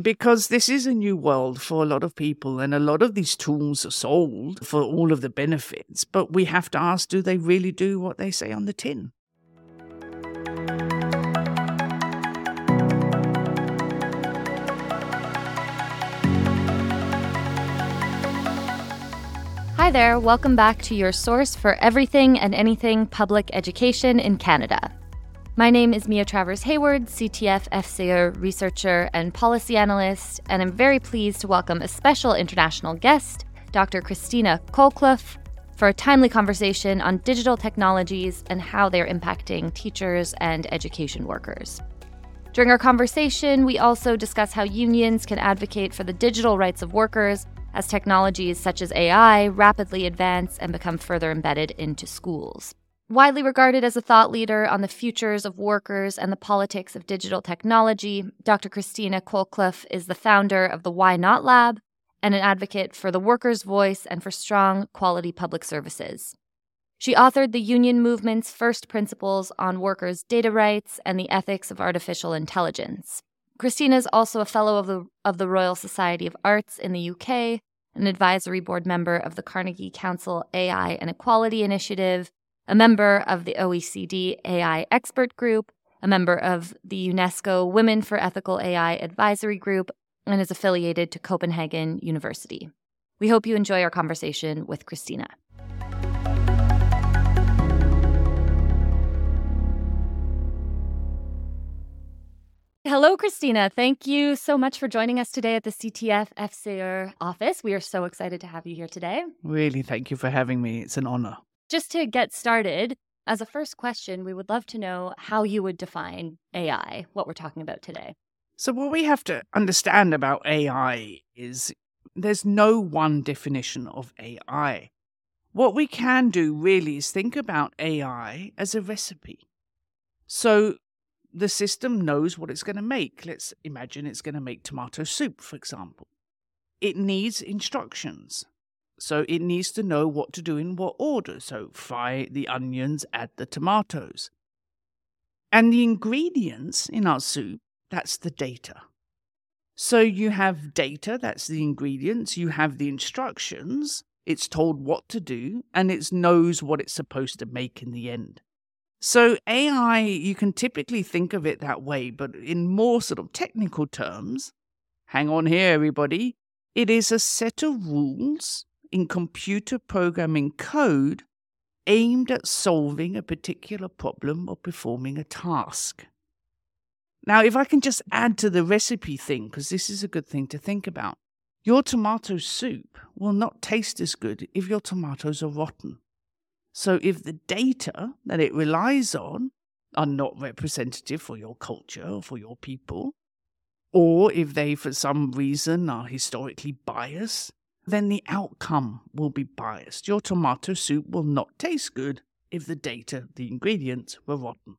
Because this is a new world for a lot of people, and a lot of these tools are sold for all of the benefits. But we have to ask do they really do what they say on the tin? Hi there, welcome back to your source for everything and anything public education in Canada. My name is Mia Travers Hayward, CTF FCE researcher and policy analyst, and I'm very pleased to welcome a special international guest, Dr. Christina Colclough, for a timely conversation on digital technologies and how they're impacting teachers and education workers. During our conversation, we also discuss how unions can advocate for the digital rights of workers as technologies such as AI rapidly advance and become further embedded into schools. Widely regarded as a thought leader on the futures of workers and the politics of digital technology, Dr. Christina Colclough is the founder of the Why Not Lab and an advocate for the worker's voice and for strong, quality public services. She authored the union movement's first principles on workers' data rights and the ethics of artificial intelligence. Christina is also a fellow of the, of the Royal Society of Arts in the UK, an advisory board member of the Carnegie Council AI and Equality Initiative, a member of the OECD AI Expert Group, a member of the UNESCO Women for Ethical AI Advisory Group, and is affiliated to Copenhagen University. We hope you enjoy our conversation with Christina. Hello, Christina. Thank you so much for joining us today at the CTF FCE office. We are so excited to have you here today. Really, thank you for having me. It's an honor. Just to get started, as a first question, we would love to know how you would define AI, what we're talking about today. So, what we have to understand about AI is there's no one definition of AI. What we can do really is think about AI as a recipe. So, the system knows what it's going to make. Let's imagine it's going to make tomato soup, for example. It needs instructions. So it needs to know what to do in what order. So fry the onions, add the tomatoes. And the ingredients in our soup, that's the data. So you have data, that's the ingredients, you have the instructions, it's told what to do, and it knows what it's supposed to make in the end. So, AI, you can typically think of it that way, but in more sort of technical terms, hang on here, everybody, it is a set of rules in computer programming code aimed at solving a particular problem or performing a task. Now, if I can just add to the recipe thing, because this is a good thing to think about, your tomato soup will not taste as good if your tomatoes are rotten. So if the data that it relies on are not representative for your culture or for your people, or if they for some reason are historically biased, then the outcome will be biased. Your tomato soup will not taste good if the data, the ingredients were rotten.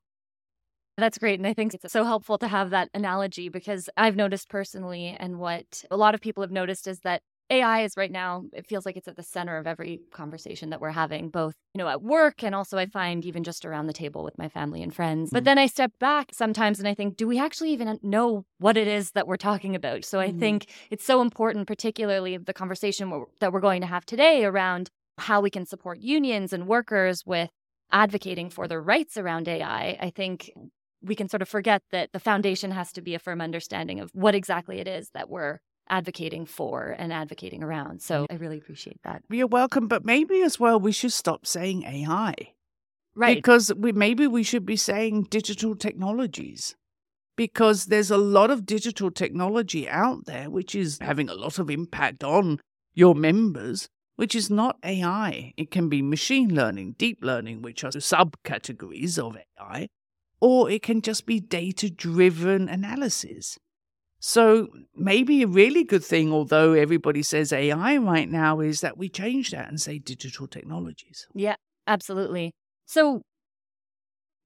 That's great. And I think it's so helpful to have that analogy because I've noticed personally, and what a lot of people have noticed is that AI is right now, it feels like it's at the center of every conversation that we're having, both, you know, at work and also I find even just around the table with my family and friends. Mm-hmm. But then I step back sometimes and I think, do we actually even know what it is that we're talking about? So I mm-hmm. think it's so important, particularly the conversation that we're going to have today around how we can support unions and workers with advocating for their rights around AI. I think we can sort of forget that the foundation has to be a firm understanding of what exactly it is that we're advocating for and advocating around. So mm-hmm. I really appreciate that. You're welcome. But maybe as well, we should stop saying AI. Right. Because we, maybe we should be saying digital technologies. Because there's a lot of digital technology out there which is having a lot of impact on your members, which is not AI. It can be machine learning, deep learning, which are subcategories of AI, or it can just be data driven analysis. So maybe a really good thing, although everybody says AI right now, is that we change that and say digital technologies. Yeah, absolutely. So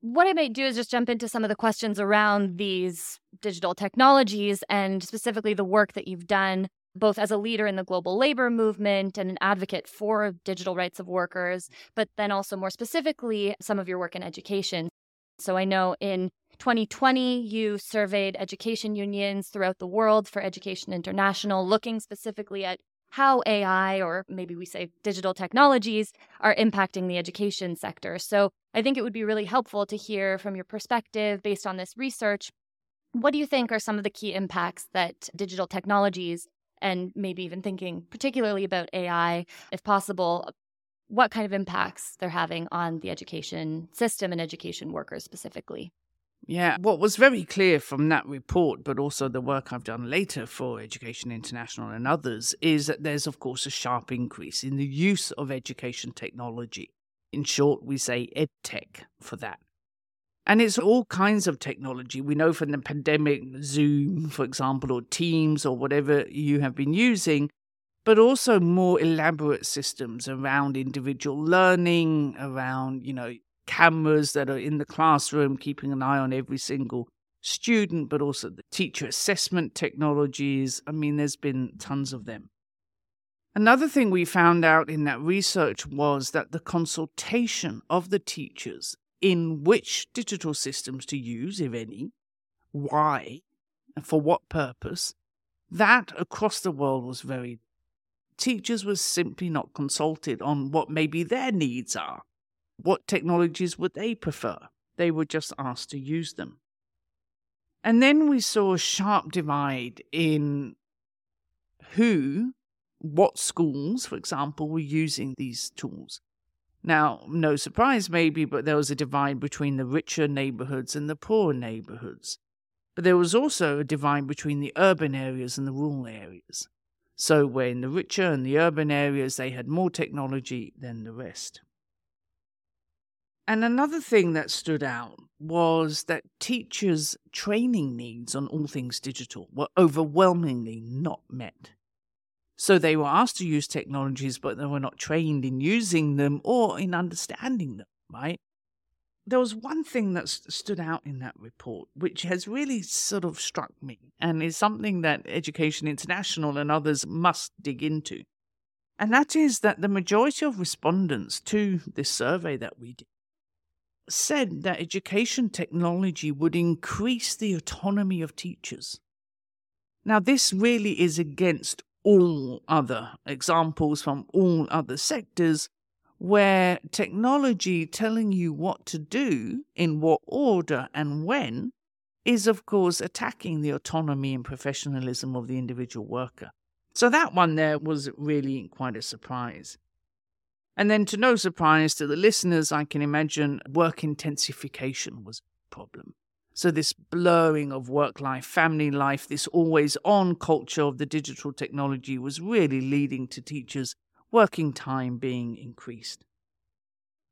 what I might do is just jump into some of the questions around these digital technologies and specifically the work that you've done both as a leader in the global labor movement and an advocate for digital rights of workers, but then also more specifically some of your work in education. So I know in 2020, you surveyed education unions throughout the world for Education International, looking specifically at how AI, or maybe we say digital technologies, are impacting the education sector. So I think it would be really helpful to hear from your perspective based on this research. What do you think are some of the key impacts that digital technologies, and maybe even thinking particularly about AI, if possible, what kind of impacts they're having on the education system and education workers specifically? Yeah, what was very clear from that report, but also the work I've done later for Education International and others, is that there's, of course, a sharp increase in the use of education technology. In short, we say EdTech for that. And it's all kinds of technology. We know from the pandemic, Zoom, for example, or Teams, or whatever you have been using, but also more elaborate systems around individual learning, around, you know, cameras that are in the classroom, keeping an eye on every single student, but also the teacher assessment technologies. I mean, there's been tons of them. Another thing we found out in that research was that the consultation of the teachers in which digital systems to use, if any, why, and for what purpose, that across the world was very. Teachers were simply not consulted on what maybe their needs are what technologies would they prefer? They were just asked to use them. And then we saw a sharp divide in who, what schools, for example, were using these tools. Now, no surprise maybe, but there was a divide between the richer neighborhoods and the poorer neighborhoods. But there was also a divide between the urban areas and the rural areas. So, where in the richer and the urban areas they had more technology than the rest. And another thing that stood out was that teachers' training needs on all things digital were overwhelmingly not met. So they were asked to use technologies, but they were not trained in using them or in understanding them, right? There was one thing that stood out in that report, which has really sort of struck me and is something that Education International and others must dig into. And that is that the majority of respondents to this survey that we did said that education technology would increase the autonomy of teachers. Now, this really is against all other examples from all other sectors where technology telling you what to do, in what order, and when is, of course, attacking the autonomy and professionalism of the individual worker. So, that one there was really quite a surprise. And then, to no surprise to the listeners, I can imagine work intensification was a problem. So, this blurring of work life, family life, this always on culture of the digital technology was really leading to teachers' working time being increased.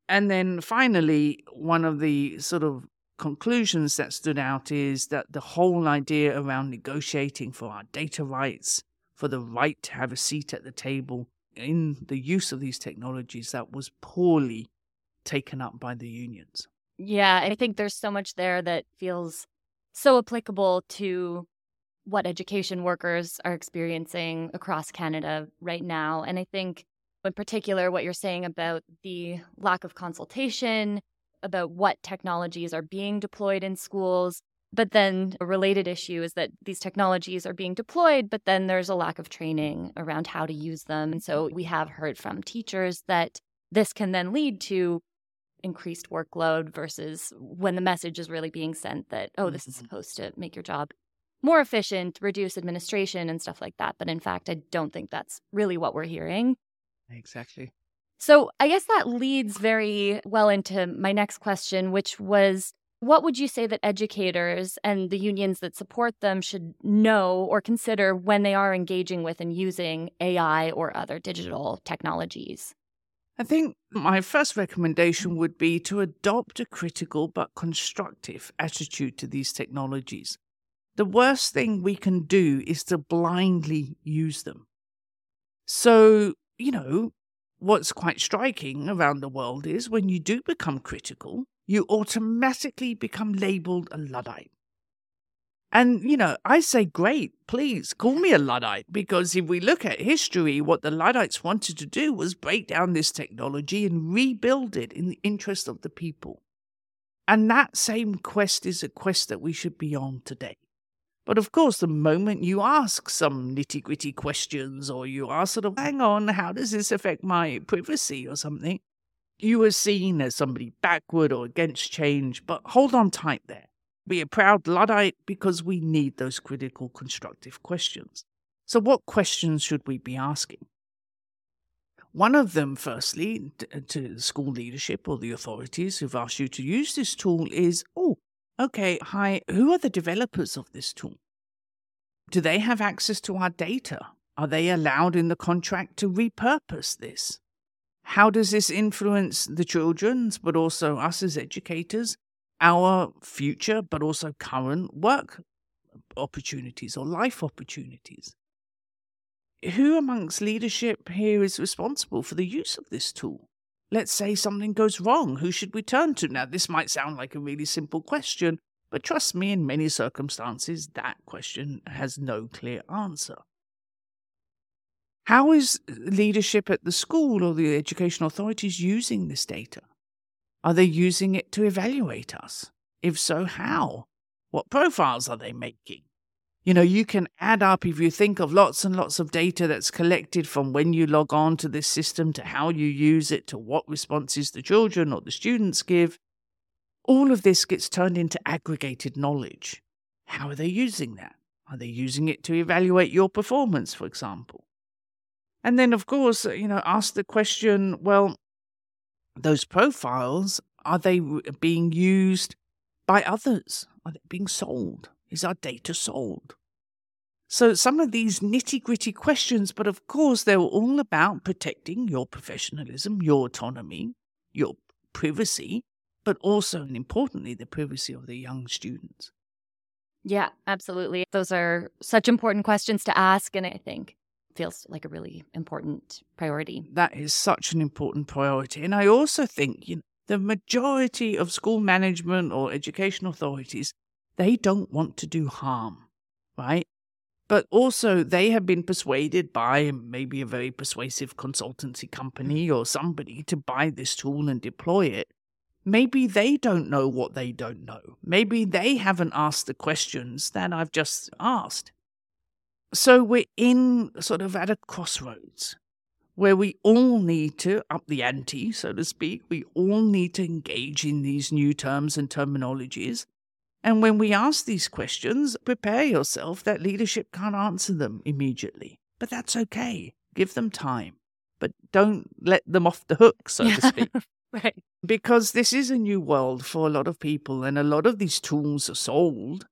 And then finally, one of the sort of conclusions that stood out is that the whole idea around negotiating for our data rights, for the right to have a seat at the table, in the use of these technologies that was poorly taken up by the unions. Yeah, I think there's so much there that feels so applicable to what education workers are experiencing across Canada right now. And I think, in particular, what you're saying about the lack of consultation, about what technologies are being deployed in schools, but then a related issue is that these technologies are being deployed, but then there's a lack of training around how to use them. And so we have heard from teachers that this can then lead to increased workload versus when the message is really being sent that, oh, this is mm-hmm. supposed to make your job more efficient, reduce administration and stuff like that. But in fact, I don't think that's really what we're hearing. Exactly. So I guess that leads very well into my next question, which was what would you say that educators and the unions that support them should know or consider when they are engaging with and using AI or other digital technologies? I think my first recommendation would be to adopt a critical but constructive attitude to these technologies. The worst thing we can do is to blindly use them. So, you know, what's quite striking around the world is when you do become critical, you automatically become labeled a Luddite. And, you know, I say, great, please call me a Luddite, because if we look at history, what the Luddites wanted to do was break down this technology and rebuild it in the interest of the people. And that same quest is a quest that we should be on today. But of course, the moment you ask some nitty gritty questions or you are sort of, hang on, how does this affect my privacy or something? You are seen as somebody backward or against change, but hold on tight there. Be a proud Luddite because we need those critical, constructive questions. So, what questions should we be asking? One of them, firstly, to school leadership or the authorities who've asked you to use this tool is oh, okay, hi, who are the developers of this tool? Do they have access to our data? Are they allowed in the contract to repurpose this? How does this influence the children's, but also us as educators, our future, but also current work opportunities or life opportunities? who amongst leadership here is responsible for the use of this tool? Let's say something goes wrong. Who should we turn to? Now, this might sound like a really simple question, but trust me, in many circumstances, that question has no clear answer. How is leadership at the school or the education authorities using this data? Are they using it to evaluate us? If so, how? What profiles are they making? You know, you can add up if you think of lots and lots of data that's collected from when you log on to this system to how you use it to what responses the children or the students give. All of this gets turned into aggregated knowledge. How are they using that? Are they using it to evaluate your performance, for example? And then, of course, you know, ask the question well, those profiles, are they being used by others? Are they being sold? Is our data sold? So, some of these nitty gritty questions, but of course, they're all about protecting your professionalism, your autonomy, your privacy, but also, and importantly, the privacy of the young students. Yeah, absolutely. Those are such important questions to ask, and I think feels like a really important priority. That is such an important priority. And I also think, you know, the majority of school management or education authorities they don't want to do harm, right? But also, they have been persuaded by maybe a very persuasive consultancy company mm. or somebody to buy this tool and deploy it. Maybe they don't know what they don't know. Maybe they haven't asked the questions that I've just asked. So we're in sort of at a crossroads where we all need to up the ante, so to speak. We all need to engage in these new terms and terminologies. And when we ask these questions, prepare yourself that leadership can't answer them immediately. But that's okay. Give them time. But don't let them off the hook, so to speak. right. Because this is a new world for a lot of people, and a lot of these tools are sold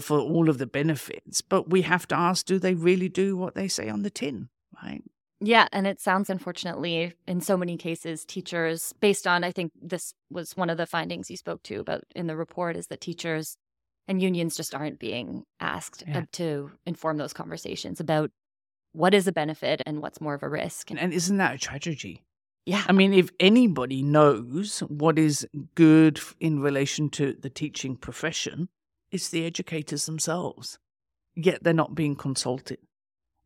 for all of the benefits. But we have to ask do they really do what they say on the tin, right? Yeah, and it sounds unfortunately in so many cases teachers based on I think this was one of the findings you spoke to about in the report is that teachers and unions just aren't being asked yeah. Uh, to inform those conversations about what is a benefit and what's more of a risk. And isn't that a tragedy? Yeah. I mean, if anybody knows what is good in relation to the teaching profession, it's the educators themselves. Yet they're not being consulted.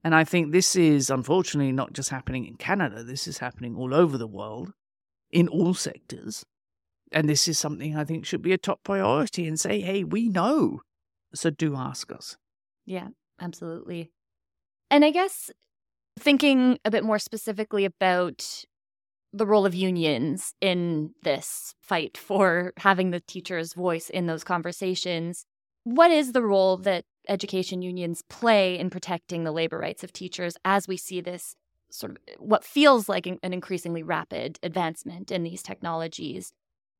And I think this is unfortunately not just happening in Canada, this is happening all over the world in all sectors. And this is something I think should be a top priority and say, hey, we know. So do ask us. Yeah, absolutely. And I guess thinking a bit more specifically about the role of unions in this fight for having the teacher's voice in those conversations, what is the role that education unions play in protecting the labor rights of teachers as we see this sort of eh, what feels like an increasingly rapid advancement in these technologies.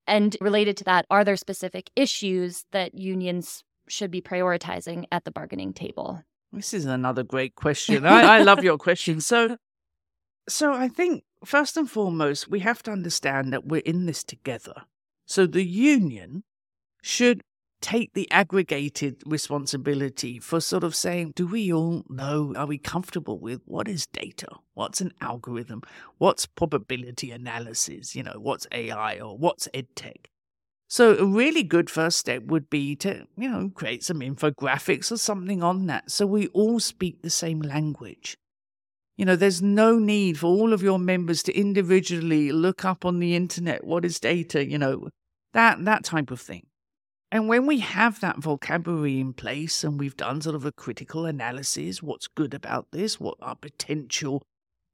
And related to that, are there specific issues that unions should be prioritizing at the bargaining table? This is another great question. I, I love your question. So, so I think first and foremost, we have to understand that we're in this together. So the union should take the aggregated responsibility for sort of saying, do we all know, are we comfortable with what is data? What's an algorithm? What's probability analysis? You know, what's AI or what's EdTech? So a really good first step would be to, you know, create some infographics or something on that so we all speak the same language. You know, there's no need for all of your members to individually look up on the internet what is data, you know, That that type of thing. And when we have that vocabulary in place and we've done sort of a critical analysis, what's good about this, what are potential,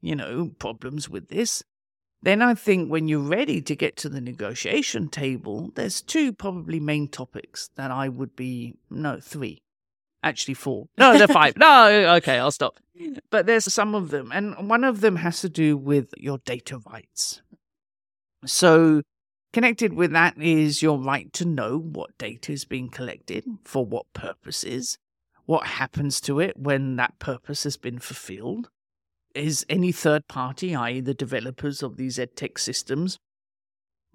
you know, problems with this, then I think when you're ready to get to the negotiation table, there's two probably main topics that I would be, no, three, actually four. No, they're five. no, okay, I'll stop. But there's some of them. And one of them has to do with your data rights. So, connected with that is your right to know what data is being collected, for what purposes, what happens to it when that purpose has been fulfilled is any third party, i.e., the developers of these edtech systems,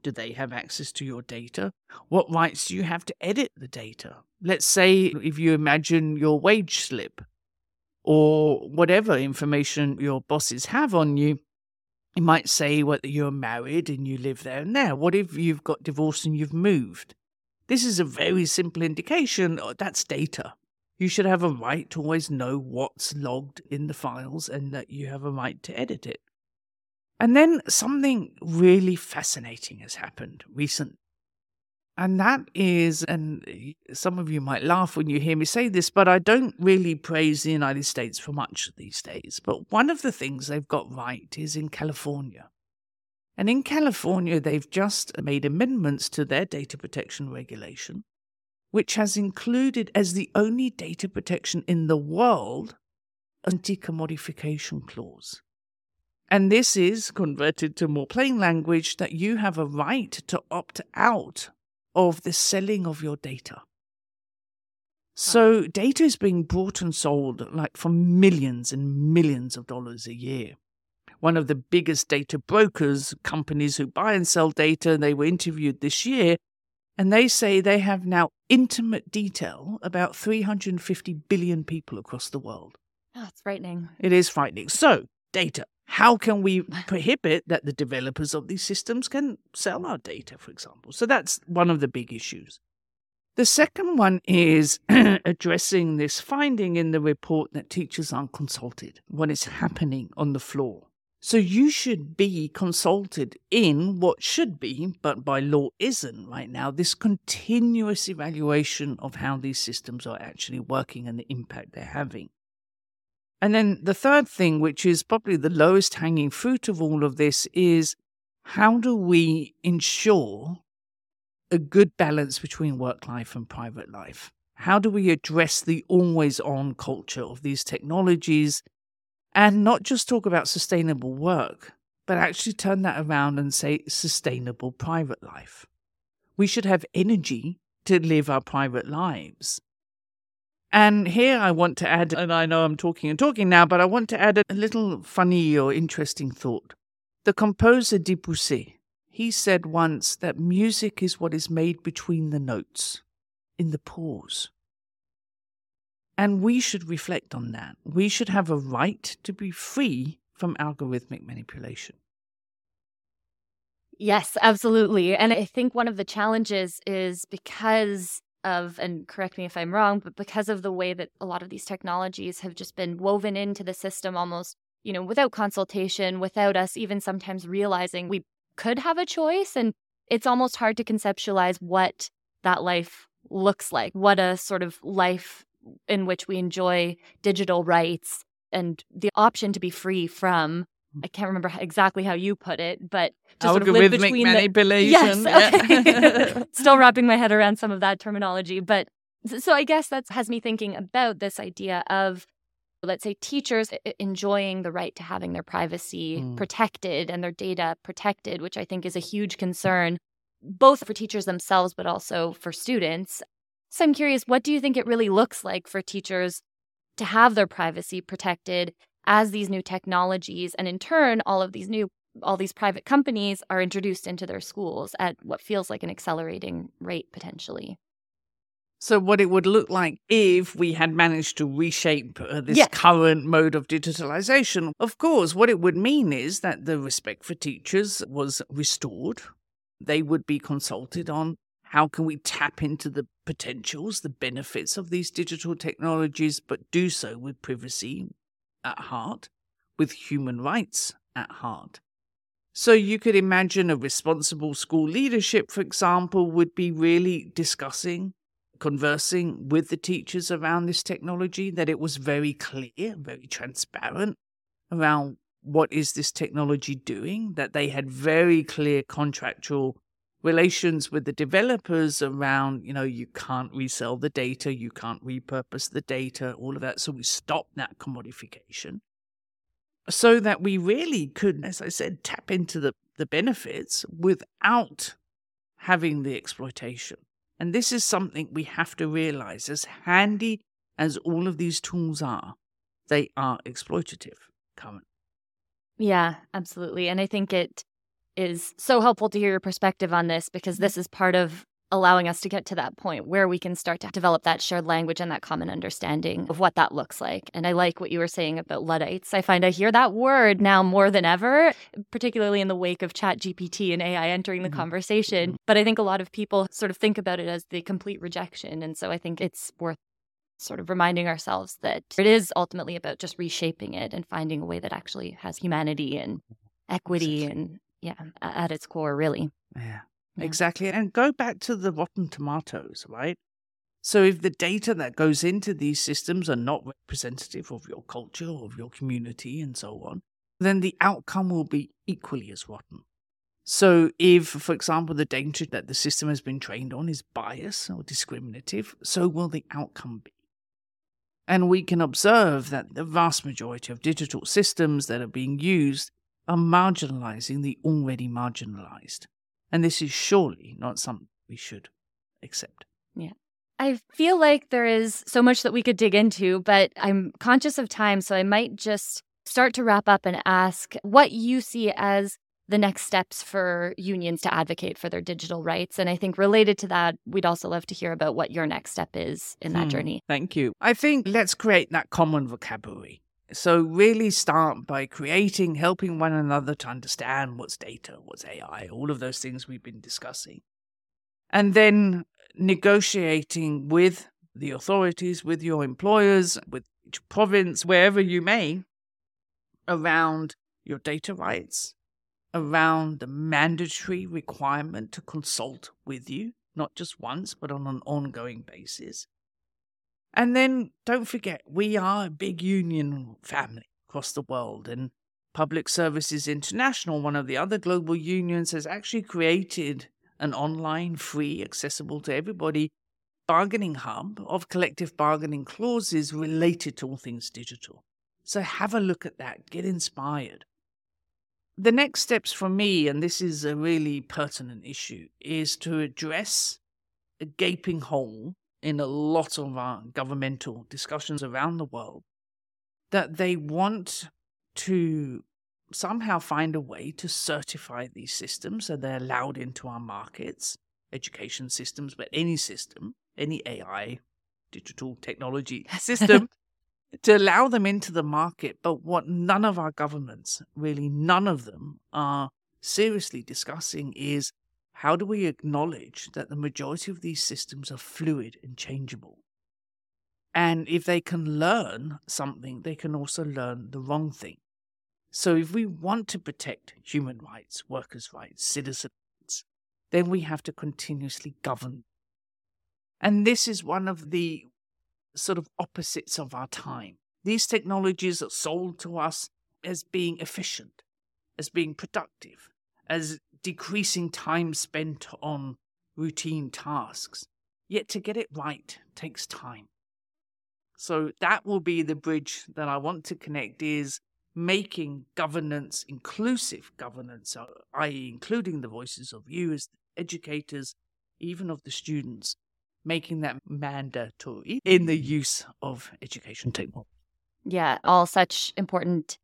do they have access to your data? What rights do you have to edit the data? Let's say if you imagine your wage slip or whatever information your bosses have on you, it might say whether you're married and you live there and there. What if you've got divorced and you've moved? This is a very simple indication oh, that's data. You should have a right to always know what's logged in the files and that you have a right to edit it. And then something really fascinating has happened recently. And that is, and some of you might laugh when you hear me say this, but I don't really praise the United States for much these days. But one of the things they've got right is in California. And in California, they've just made amendments to their data protection regulation which has included as the only data protection in the world anti commodification clause. And this is converted to more plain language that you have a right to opt out of the selling of your data. So data is being bought and sold like for millions and millions of dollars a year. One of the biggest data brokers, companies who buy and sell data, they were interviewed this year, and they say they have now intimate detail about 350 billion people across the world. Oh, it's frightening. It is frightening. So, data. How can we prohibit that the developers of these systems can sell our data, for example? So, that's one of the big issues. The second one is addressing this finding in the report that teachers aren't consulted, what is happening on the floor. So you should be consulted in what should be, but by law isn't right now, this continuous evaluation of how these systems are actually working and the impact they're having. And then the third thing, which is probably the lowest hanging fruit of all of this, is how do we ensure a good balance between work life and private life? How do we address the always on culture of these technologies and not just talk about sustainable work, but actually turn that around and say sustainable private life. We should have energy to live our private lives. And here I want to add, and I know I'm talking and talking now, but I want to add a little funny or interesting thought. The composer Debussy, he said once that music is what is made between the notes, in the pause. And we should reflect on that. We should have a right to be free from algorithmic manipulation. Yes, absolutely. And I think one of the challenges is because of, and correct me if I'm wrong, but because of the way that a lot of these technologies have just been woven into the system almost, you know, without consultation, without us even sometimes realizing we could have a choice. And it's almost hard to conceptualize what that life looks like, what a sort of life in which we enjoy digital rights and the option to be free from. I can't remember exactly how you put it, but just sort of live between manipulation. The, yes, okay. still wrapping my head around some of that terminology. But so I guess that has me thinking about this idea of, let's say, teachers enjoying the right to having their privacy mm. protected and their data protected, which I think is a huge concern, both for teachers themselves, but also for students. So I'm curious, what do you think it really looks like for teachers to have their privacy protected as these new technologies and in turn all of these new all these private companies are introduced into their schools at what feels like an accelerating rate potentially? So, what it would look like if we had managed to reshape uh, this yeah. current mode of digitalization, of course, what it would mean is that the respect for teachers was restored. They would be consulted on how can we tap into the potentials, the benefits of these digital technologies, but do so with privacy at heart, with human rights at heart? So you could imagine a responsible school leadership, for example, would be really discussing, conversing with the teachers around this technology, that it was very clear, very transparent around what is this technology doing, that they had very clear contractual relations with the developers around, you know, you can't resell the data, you can't repurpose the data, all of that. So we stopped that commodification so that we really could, as I said, tap into the, the benefits without having the exploitation. And this is something we have to realize as handy as all of these tools are, they are exploitative currently. Yeah, absolutely. And I think it is so helpful to hear your perspective on this because this is part of allowing us to get to that point where we can start to develop that shared language and that common understanding of what that looks like. And I like what you were saying about Luddites. I find I hear that word now more than ever, particularly in the wake of Chat GPT and AI entering the mm-hmm. conversation. Mm-hmm. But I think a lot of people sort of think about it as the complete rejection. And so I think it's worth sort of reminding ourselves that it is ultimately about just reshaping it and finding a way that actually has humanity and equity and yeah at its core really yeah yeah. Exactly. And go back to the rotten tomatoes, right? So if the data that goes into these systems are not representative of your culture, of your community, and so on, then the outcome will be equally as rotten. So if, for example, the data that the system has been trained on is biased or discriminative, so will the outcome be. And we can observe that the vast majority of digital systems that are being used are marginalizing the already marginalized. And this is surely not something we should accept. Yeah. I feel like there is so much that we could dig into, but I'm conscious of time. So I might just start to wrap up and ask what you see as the next steps for unions to advocate for their digital rights. And I think related to that, we'd also love to hear about what your next step is in that hmm, journey. Thank you. I think let's create that common vocabulary. So, really start by creating, helping one another to understand what's data, what's AI, all of those things we've been discussing. And then negotiating with the authorities, with your employers, with each province, wherever you may, around your data rights, around the mandatory requirement to consult with you, not just once, but on an ongoing basis. And then don't forget, we are a big union family across the world. And Public Services International, one of the other global unions, has actually created an online, free, accessible to everybody bargaining hub of collective bargaining clauses related to all things digital. So have a look at that, get inspired. The next steps for me, and this is a really pertinent issue, is to address a gaping hole in a lot of our governmental discussions around the world that they want to somehow find a way to certify these systems so they're allowed into our markets, education systems, but any system, any AI, digital technology system, to allow them into the market. But what none of our governments, really none of them, are seriously discussing is how do we acknowledge that the majority of these systems are fluid and changeable? And if they can learn something, they can also learn the wrong thing. So if we want to protect human rights, workers' rights, citizens' rights, then we have to continuously govern. And this is one of the sort of opposites of our time. These technologies are sold to us as being efficient, as being productive, as decreasing time spent on routine tasks. Yet to get it right takes time. So that will be the bridge that I want to connect is making governance inclusive governance, uh, i.e., including the voices of you as educators, even of the students, making that mandatory in the use of education technology. Yeah, all such important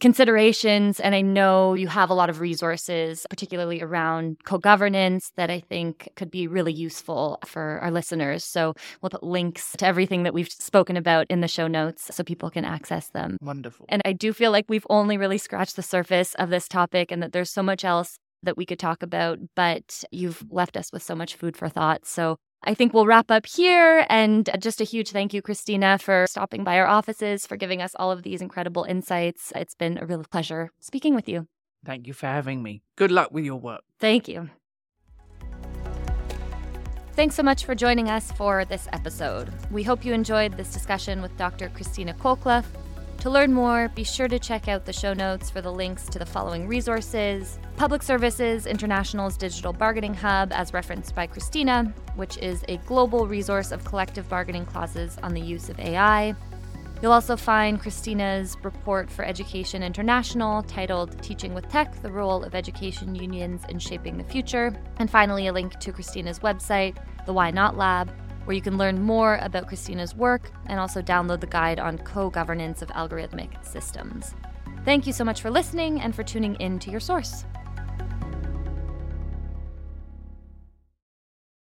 considerations. And I know you have a lot of resources, particularly around co governance, that I think could be really useful for our listeners. So we'll put links to everything that we've spoken about in the show notes so people can access them. Wonderful. And I do feel like we've only really scratched the surface of this topic and that there's so much else that we could talk about, but you've left us with so much food for thought. So I think we'll wrap up here. And uh, just a huge thank you, Christina, for stopping by our offices, for giving us all of these incredible insights. It's been a real pleasure speaking with you. Thank you for having me. Good luck with your work. Thank you. Thanks so much for joining us for this episode. We hope you enjoyed this discussion with Dr. Christina Colclough. To learn more, be sure to check out the show notes for the links to the following resources Public Services International's Digital Bargaining Hub, as referenced by Christina, which is a global resource of collective bargaining clauses on the use of AI. You'll also find Christina's report for Education International titled Teaching with Tech The Role of Education Unions in Shaping the Future. And finally, a link to Christina's website, the Why Not Lab, where you can learn more about Christina's work and also download the guide on co governance of algorithmic systems. Thank you so much for listening and for tuning in to your source.